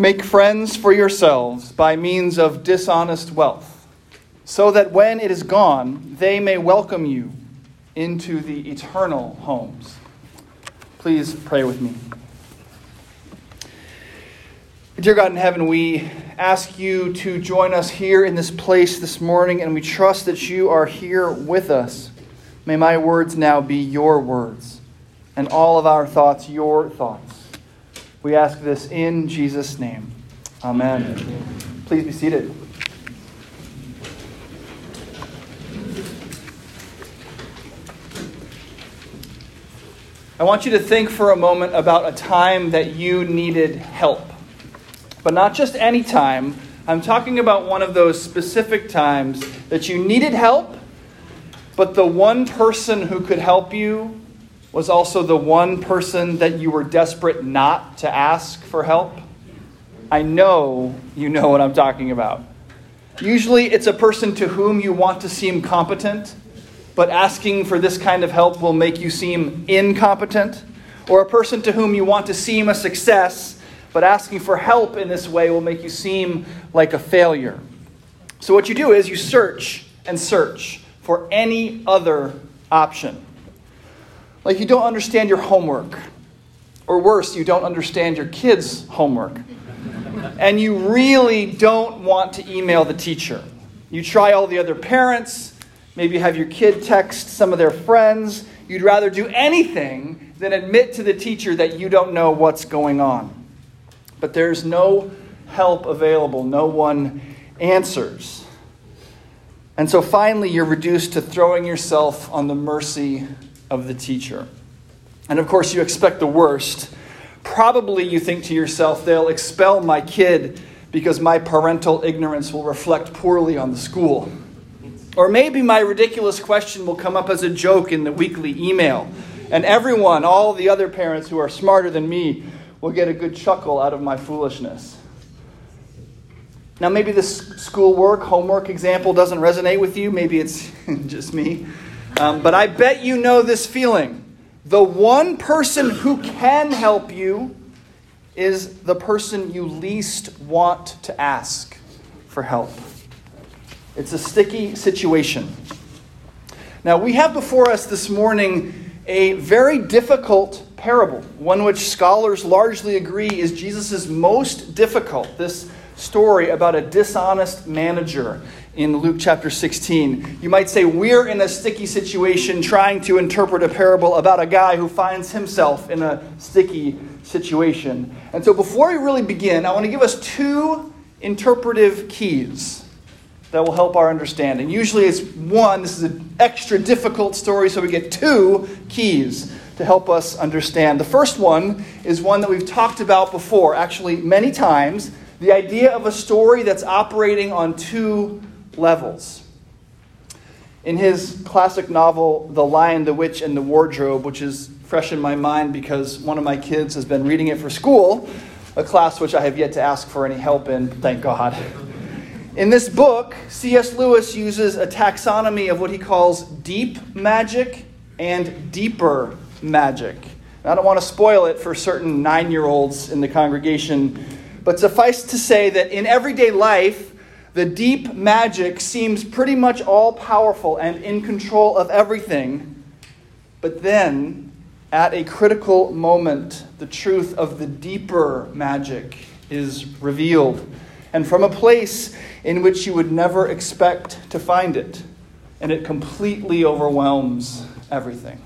Make friends for yourselves by means of dishonest wealth, so that when it is gone, they may welcome you into the eternal homes. Please pray with me. Dear God in heaven, we ask you to join us here in this place this morning, and we trust that you are here with us. May my words now be your words, and all of our thoughts your thoughts. We ask this in Jesus' name. Amen. Please be seated. I want you to think for a moment about a time that you needed help. But not just any time. I'm talking about one of those specific times that you needed help, but the one person who could help you was also the one person that you were desperate not to ask for help? I know you know what I'm talking about. Usually it's a person to whom you want to seem competent, but asking for this kind of help will make you seem incompetent. Or a person to whom you want to seem a success, but asking for help in this way will make you seem like a failure. So what you do is you search and search for any other option. Like you don't understand your homework. Or worse, you don't understand your kids' homework. and you really don't want to email the teacher. You try all the other parents, maybe have your kid text some of their friends. You'd rather do anything than admit to the teacher that you don't know what's going on. But there's no help available, no one answers. And so finally, you're reduced to throwing yourself on the mercy of the teacher. And of course, you expect the worst. Probably you think to yourself, they'll expel my kid because my parental ignorance will reflect poorly on the school. Or maybe my ridiculous question will come up as a joke in the weekly email, and everyone, all the other parents who are smarter than me, will get a good chuckle out of my foolishness. Now, maybe this schoolwork, homework example doesn't resonate with you. Maybe it's just me. Um, but I bet you know this feeling. The one person who can help you is the person you least want to ask for help. It's a sticky situation. Now, we have before us this morning a very difficult parable, one which scholars largely agree is Jesus' most difficult. This story about a dishonest manager in Luke chapter 16. You might say, We're in a sticky situation trying to interpret a parable about a guy who finds himself in a sticky situation. And so, before we really begin, I want to give us two interpretive keys that will help our understanding. Usually, it's one, this is an extra difficult story, so we get two keys to help us understand. The first one is one that we've talked about before, actually, many times the idea of a story that's operating on two levels. In his classic novel, The Lion, the Witch, and the Wardrobe, which is fresh in my mind because one of my kids has been reading it for school, a class which I have yet to ask for any help in, thank God. In this book, C.S. Lewis uses a taxonomy of what he calls deep magic and deeper magic. I don't want to spoil it for certain nine year olds in the congregation but suffice to say that in everyday life, the deep magic seems pretty much all powerful and in control of everything. But then, at a critical moment, the truth of the deeper magic is revealed, and from a place in which you would never expect to find it, and it completely overwhelms everything.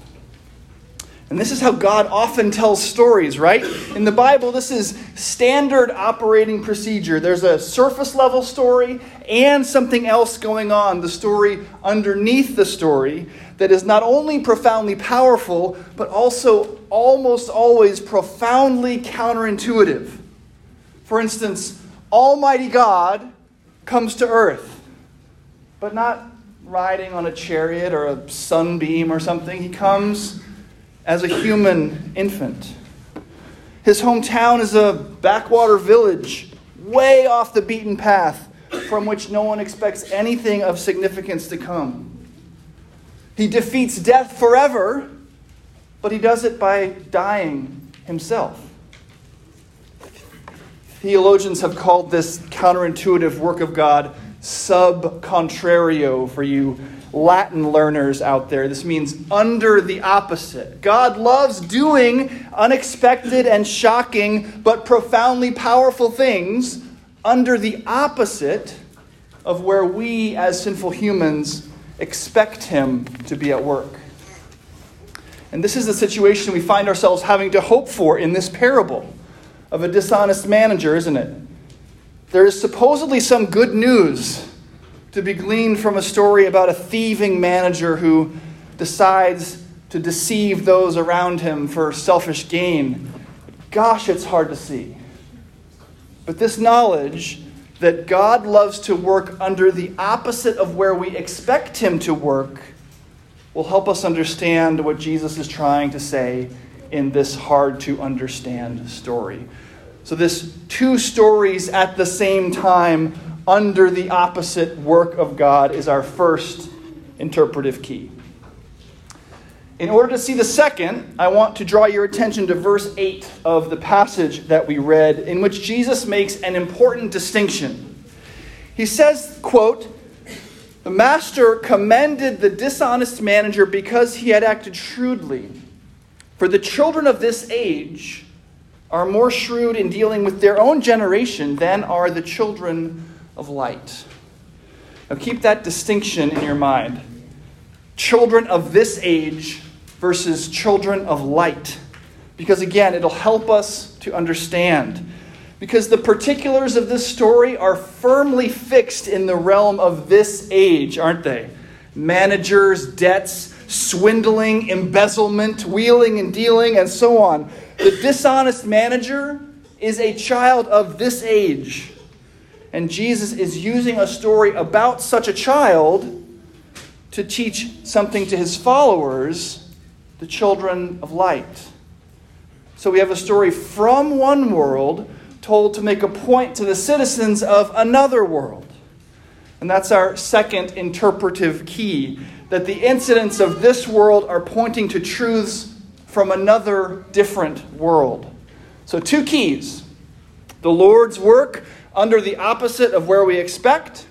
And this is how God often tells stories, right? In the Bible, this is standard operating procedure. There's a surface level story and something else going on, the story underneath the story, that is not only profoundly powerful, but also almost always profoundly counterintuitive. For instance, Almighty God comes to earth, but not riding on a chariot or a sunbeam or something. He comes as a human infant. His hometown is a backwater village, way off the beaten path, from which no one expects anything of significance to come. He defeats death forever, but he does it by dying himself. Theologians have called this counterintuitive work of God sub contrario for you Latin learners out there. This means under the opposite. God loves doing unexpected and shocking but profoundly powerful things under the opposite of where we as sinful humans expect Him to be at work. And this is the situation we find ourselves having to hope for in this parable of a dishonest manager, isn't it? There is supposedly some good news to be gleaned from a story about a thieving manager who decides to deceive those around him for selfish gain. Gosh, it's hard to see. But this knowledge that God loves to work under the opposite of where we expect Him to work will help us understand what Jesus is trying to say in this hard to understand story. So, this two stories at the same time under the opposite work of God is our first interpretive key. In order to see the second, I want to draw your attention to verse 8 of the passage that we read, in which Jesus makes an important distinction. He says, quote, The master commended the dishonest manager because he had acted shrewdly. For the children of this age are more shrewd in dealing with their own generation than are the children of light. Now keep that distinction in your mind. Children of this age versus children of light. Because again, it'll help us to understand. Because the particulars of this story are firmly fixed in the realm of this age, aren't they? Managers, debts, swindling, embezzlement, wheeling and dealing, and so on. The dishonest manager is a child of this age. And Jesus is using a story about such a child to teach something to his followers the children of light. So we have a story from one world told to make a point to the citizens of another world. And that's our second interpretive key that the incidents of this world are pointing to truths from another different world. So, two keys the Lord's work under the opposite of where we expect,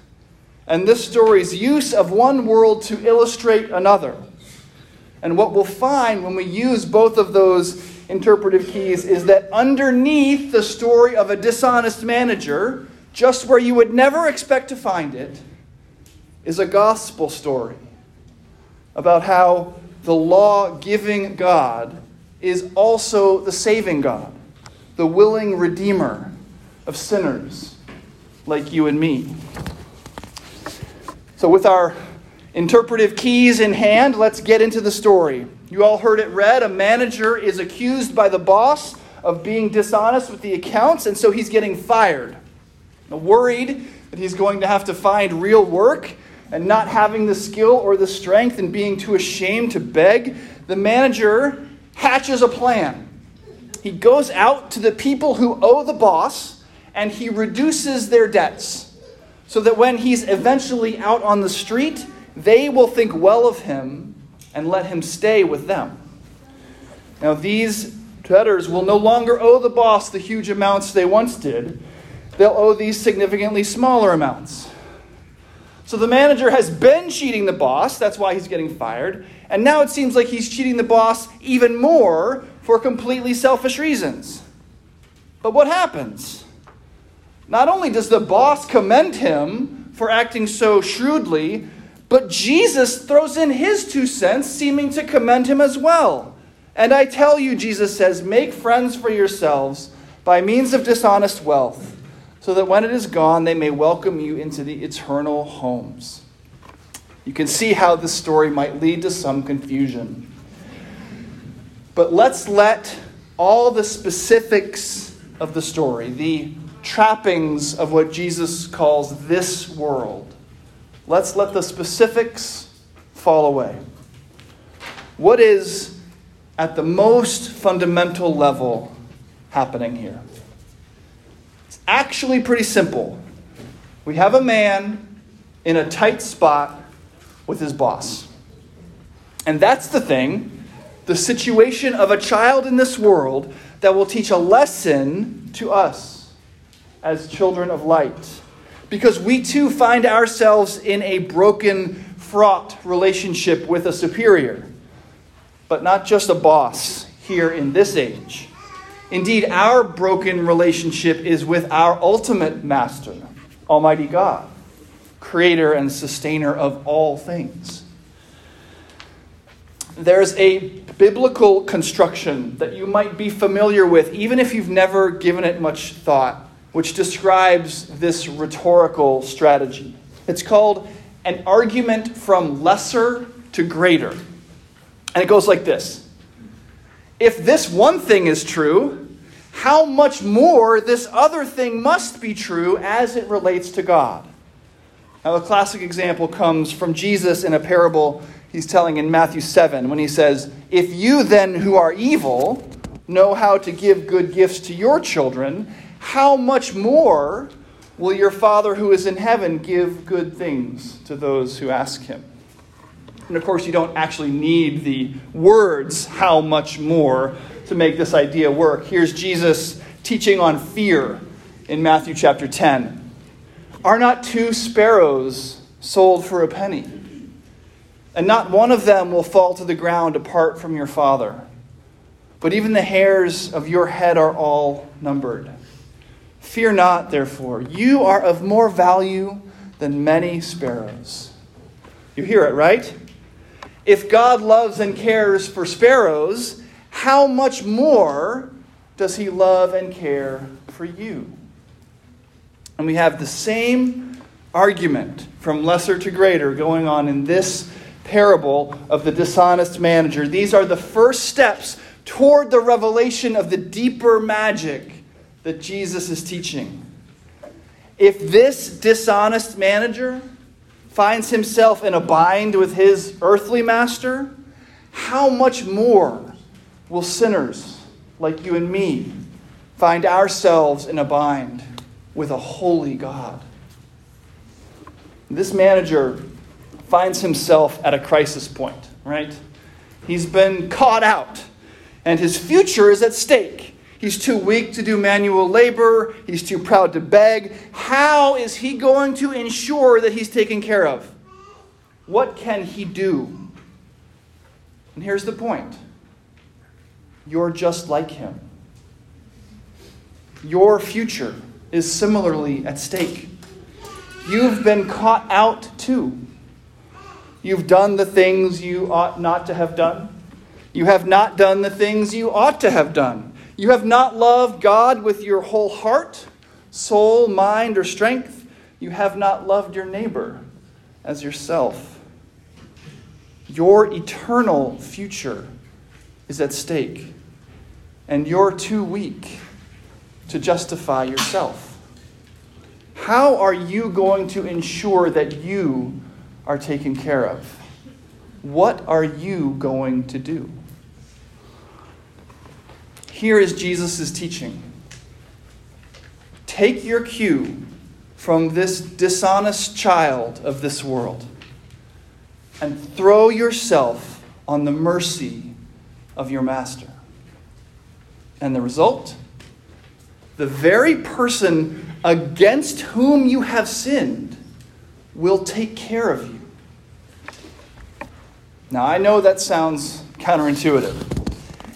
and this story's use of one world to illustrate another. And what we'll find when we use both of those interpretive keys is that underneath the story of a dishonest manager, just where you would never expect to find it, is a gospel story about how the law giving God is also the saving God, the willing redeemer of sinners like you and me. So, with our Interpretive keys in hand, let's get into the story. You all heard it read. A manager is accused by the boss of being dishonest with the accounts, and so he's getting fired. Now, worried that he's going to have to find real work and not having the skill or the strength and being too ashamed to beg, the manager hatches a plan. He goes out to the people who owe the boss and he reduces their debts so that when he's eventually out on the street, they will think well of him and let him stay with them. Now, these debtors will no longer owe the boss the huge amounts they once did, they'll owe these significantly smaller amounts. So the manager has been cheating the boss, that's why he's getting fired, and now it seems like he's cheating the boss even more for completely selfish reasons. But what happens? Not only does the boss commend him for acting so shrewdly, but Jesus throws in his two cents, seeming to commend him as well. And I tell you, Jesus says, make friends for yourselves by means of dishonest wealth, so that when it is gone, they may welcome you into the eternal homes. You can see how this story might lead to some confusion. But let's let all the specifics of the story, the trappings of what Jesus calls this world, Let's let the specifics fall away. What is, at the most fundamental level, happening here? Actually pretty simple. We have a man in a tight spot with his boss. And that's the thing, the situation of a child in this world that will teach a lesson to us. as children of light. Because we too find ourselves in a broken, fraught relationship with a superior, but not just a boss here in this age. Indeed, our broken relationship is with our ultimate master, Almighty God, creator and sustainer of all things. There's a biblical construction that you might be familiar with, even if you've never given it much thought, which describes this rhetorical strategy. It's called an argument from lesser to greater. And it goes like this If this one thing is true, how much more this other thing must be true as it relates to God. Now, a classic example comes from Jesus in a parable he's telling in Matthew 7 when he says, If you then, who are evil, know how to give good gifts to your children, how much more will your Father who is in heaven give good things to those who ask him? And of course, you don't actually need the words, how much more, to make this idea work. Here's Jesus teaching on fear in Matthew chapter 10. Are not two sparrows sold for a penny? And not one of them will fall to the ground apart from your Father. But even the hairs of your head are all numbered. Fear not, therefore. You are of more value than many sparrows. You hear it, right? If God loves and cares for sparrows, how much more does he love and care for you? And we have the same argument from lesser to greater going on in this parable of the dishonest manager. These are the first steps toward the revelation of the deeper magic that Jesus is teaching. If this dishonest manager finds himself in a bind with his earthly master, how much more will sinners like you and me find ourselves in a bind with a holy God? This manager finds himself at a crisis point, right? He's been caught out, and his future is at stake. He's too weak to do manual labor. He's too proud to beg. How is he going to ensure that he's taken care of? What can he do? And here's the point you're just like him. Your future is similarly at stake. You've been caught out too. You've done the things you ought not to have done. You have not done the things you ought to have done. You have not loved God with your whole heart, soul, mind, or strength. You have not loved your neighbor as yourself. Your eternal future is at stake, and you're too weak to justify yourself. How are you going to ensure that you are taken care of? What are you going to do? Here is Jesus' teaching. Take your cue from this dishonest child of this world and throw yourself on the mercy of your master. And the result? The very person against whom you have sinned will take care of you. Now, I know that sounds counterintuitive.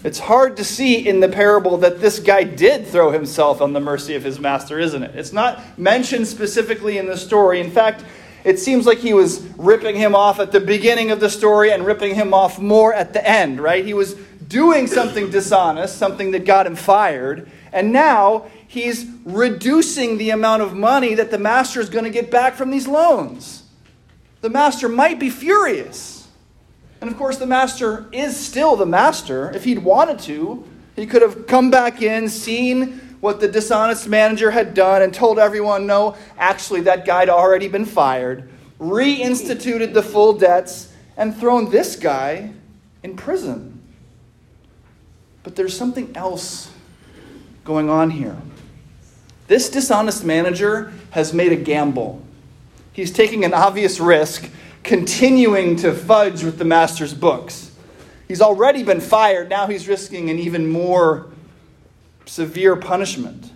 It's hard to see in the parable that this guy did throw himself on the mercy of his master, isn't it? It's not mentioned specifically in the story. In fact, it seems like he was ripping him off at the beginning of the story and ripping him off more at the end, right? He was doing something dishonest, something that got him fired, and now he's reducing the amount of money that the master is going to get back from these loans. The master might be furious. And of course, the master is still the master. If he'd wanted to, he could have come back in, seen what the dishonest manager had done, and told everyone, no, actually, that guy had already been fired, reinstituted the full debts, and thrown this guy in prison. But there's something else going on here. This dishonest manager has made a gamble. He's taking an obvious risk, continuing to fudge with the master's books. He's already been fired, now he's risking an even more severe punishment.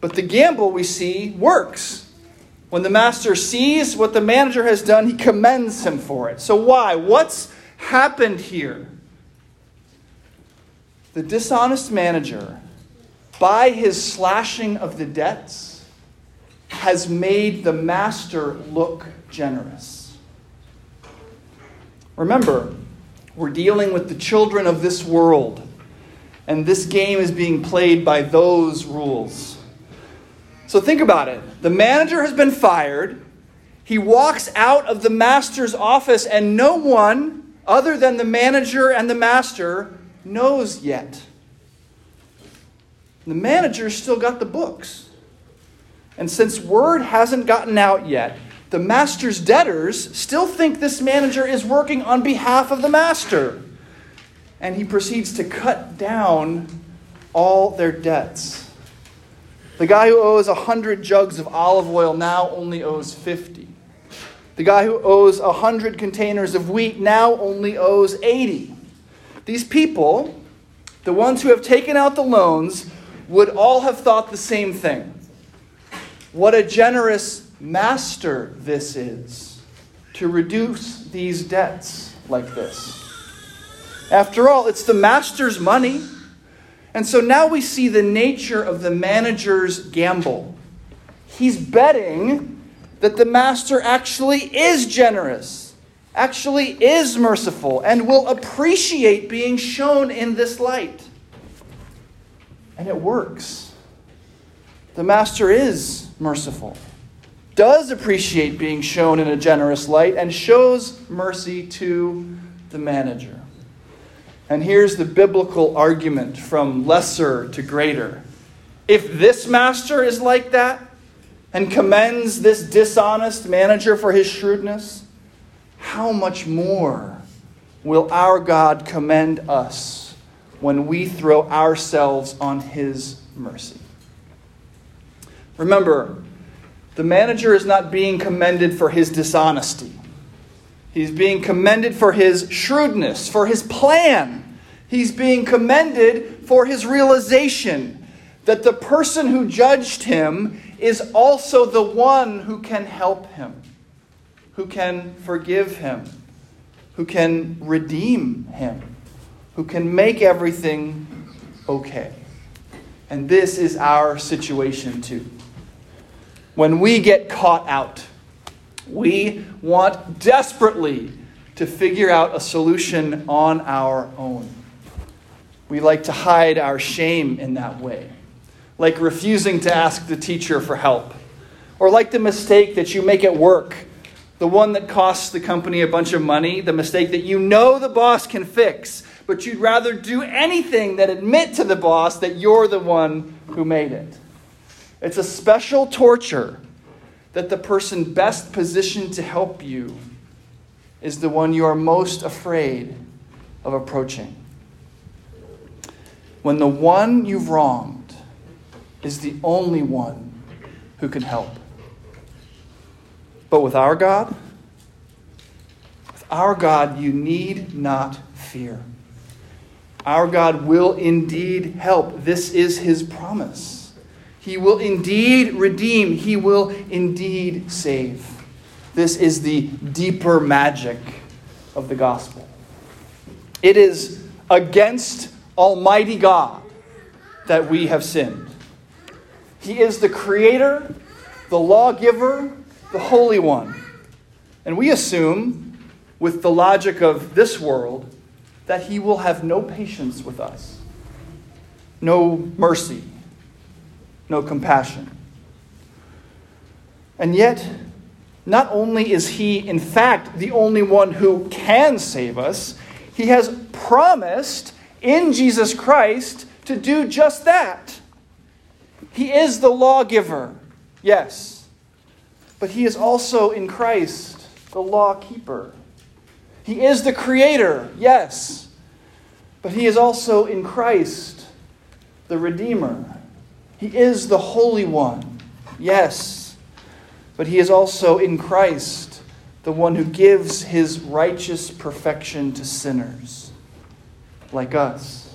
But the gamble we see works. When the master sees what the manager has done, he commends him for it. So, why? What's happened here? The dishonest manager, by his slashing of the debts, has made the master look generous. Remember, we're dealing with the children of this world, and this game is being played by those rules. So think about it. The manager has been fired. He walks out of the master's office, and no one other than the manager and the master knows yet. The manager's still got the books. And since word hasn't gotten out yet, the master's debtors still think this manager is working on behalf of the master. And he proceeds to cut down all their debts. The guy who owes 100 jugs of olive oil now only owes 50. The guy who owes 100 containers of wheat now only owes 80. These people, the ones who have taken out the loans, would all have thought the same thing. What a generous master this is to reduce these debts like this. After all, it's the master's money. And so now we see the nature of the manager's gamble. He's betting that the master actually is generous, actually is merciful, and will appreciate being shown in this light. And it works. The master is merciful, does appreciate being shown in a generous light, and shows mercy to the manager. And here's the biblical argument from lesser to greater. If this master is like that and commends this dishonest manager for his shrewdness, how much more will our God commend us when we throw ourselves on his mercy? Remember, the manager is not being commended for his dishonesty. He's being commended for his shrewdness, for his plan. He's being commended for his realization that the person who judged him is also the one who can help him, who can forgive him, who can redeem him, who can make everything okay. And this is our situation too when we get caught out. We want desperately to figure out a solution on our own. We like to hide our shame in that way, like refusing to ask the teacher for help, or like the mistake that you make at work, the one that costs the company a bunch of money, the mistake that you know the boss can fix, but you'd rather do anything than admit to the boss that you're the one who made it. It's a special torture that the person best positioned to help you is the one you are most afraid of approaching. When the one you've wronged is the only one who can help. But with our God, with our God, you need not fear. Our God will indeed help. This is his promise. He will indeed redeem, He will indeed save. This is the deeper magic of the gospel. It is against Almighty God that we have sinned. He is the Creator, the lawgiver, the Holy One. And we assume, with the logic of this world, that He will have no patience with us, no mercy, no compassion. And yet, not only is He, in fact, the only one who can save us, He has promised in Jesus Christ to do just that. He is the lawgiver, yes, but He is also in Christ the law keeper. He is the creator, yes, but He is also in Christ the Redeemer. He is the Holy One, yes, but He is also in Christ the one who gives His righteous perfection to sinners like us.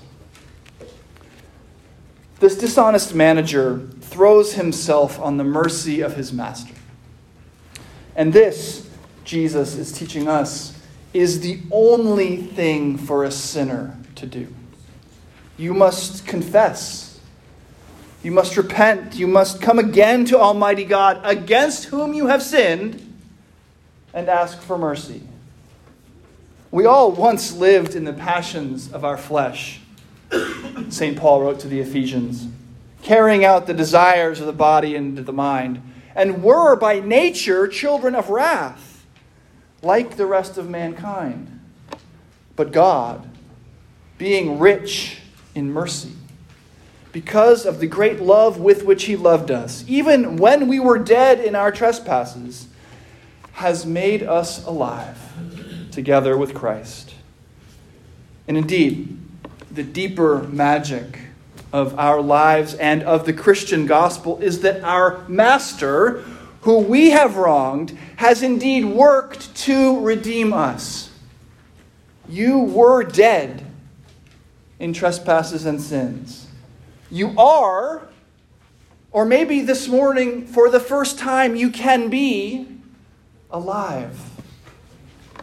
This dishonest manager throws himself on the mercy of his master. And this, Jesus is teaching us, is the only thing for a sinner to do. You must confess. You must repent. You must come again to Almighty God, against whom you have sinned, and ask for mercy. We all once lived in the passions of our flesh, St. Paul wrote to the Ephesians, carrying out the desires of the body and the mind, and were by nature children of wrath, like the rest of mankind. But God, being rich in mercy, because of the great love with which He loved us, even when we were dead in our trespasses, has made us alive together with Christ. And indeed, the deeper magic of our lives and of the Christian gospel is that our Master, who we have wronged, has indeed worked to redeem us. You were dead in trespasses and sins. You are, or maybe this morning, for the first time, you can be alive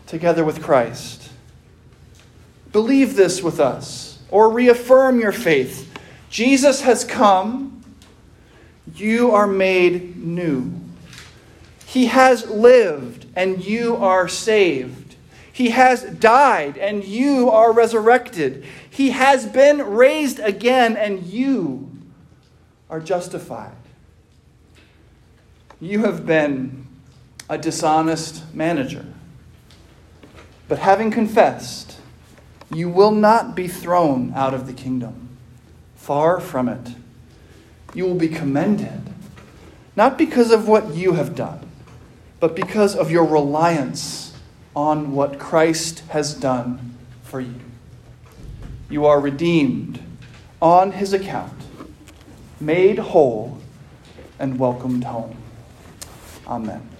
together with Christ. Believe this with us, or reaffirm your faith. Jesus has come. You are made new. He has lived, and you are saved. He has died, and you are resurrected. He has been raised again, and you are justified. You have been a dishonest manager. But having confessed, you will not be thrown out of the kingdom. Far from it. You will be commended, not because of what you have done, but because of your reliance on what Christ has done for you. You are redeemed on his account, made whole, and welcomed home. Amen.